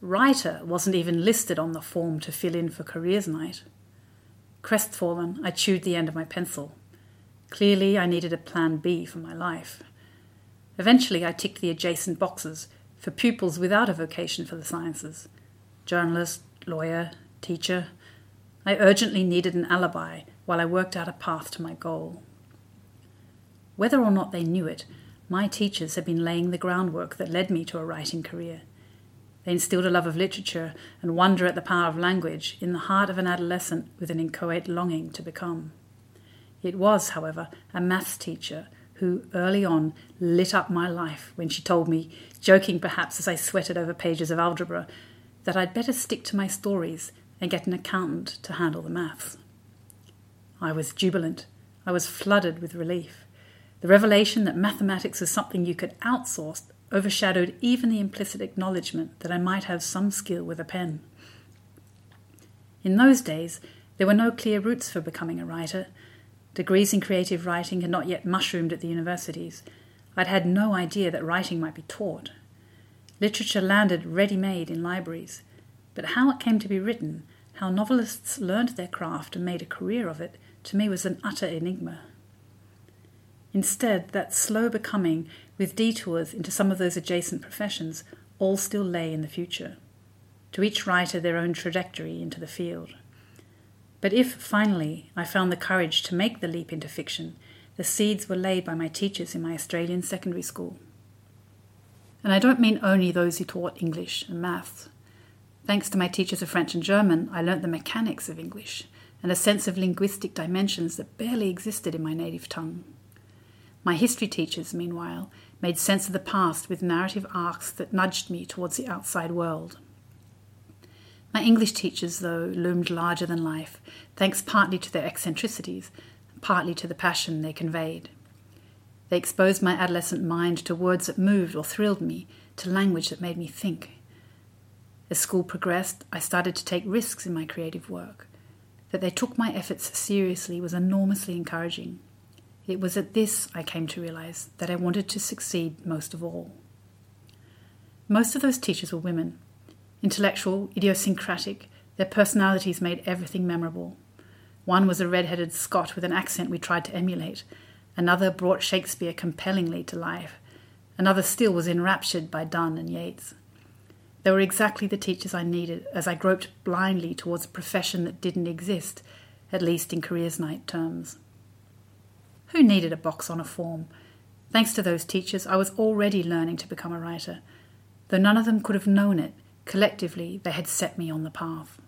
Writer wasn't even listed on the form to fill in for careers night. Crestfallen, I chewed the end of my pencil. Clearly, I needed a plan B for my life. Eventually, I ticked the adjacent boxes for pupils without a vocation for the sciences journalist, lawyer, teacher. I urgently needed an alibi while I worked out a path to my goal. Whether or not they knew it, my teachers had been laying the groundwork that led me to a writing career. They instilled a love of literature and wonder at the power of language in the heart of an adolescent with an inchoate longing to become. It was, however, a maths teacher who early on lit up my life when she told me, joking perhaps as I sweated over pages of algebra, that I'd better stick to my stories and get an accountant to handle the maths. I was jubilant. I was flooded with relief. The revelation that mathematics was something you could outsource overshadowed even the implicit acknowledgement that I might have some skill with a pen. In those days, there were no clear routes for becoming a writer. Degrees in creative writing had not yet mushroomed at the universities. I'd had no idea that writing might be taught. Literature landed ready made in libraries, but how it came to be written, how novelists learned their craft and made a career of it, to me was an utter enigma. Instead, that slow becoming, with detours into some of those adjacent professions, all still lay in the future. To each writer their own trajectory into the field. But if, finally, I found the courage to make the leap into fiction, the seeds were laid by my teachers in my Australian secondary school. And I don't mean only those who taught English and maths. Thanks to my teachers of French and German, I learnt the mechanics of English and a sense of linguistic dimensions that barely existed in my native tongue. My history teachers, meanwhile, made sense of the past with narrative arcs that nudged me towards the outside world. My English teachers, though, loomed larger than life, thanks partly to their eccentricities, partly to the passion they conveyed. They exposed my adolescent mind to words that moved or thrilled me, to language that made me think. As school progressed, I started to take risks in my creative work. That they took my efforts seriously was enormously encouraging. It was at this I came to realize that I wanted to succeed most of all. Most of those teachers were women. Intellectual, idiosyncratic, their personalities made everything memorable. One was a red headed Scot with an accent we tried to emulate. Another brought Shakespeare compellingly to life. Another still was enraptured by Donne and Yeats. They were exactly the teachers I needed as I groped blindly towards a profession that didn't exist, at least in careers night terms. Who needed a box on a form? Thanks to those teachers, I was already learning to become a writer. Though none of them could have known it, collectively they had set me on the path.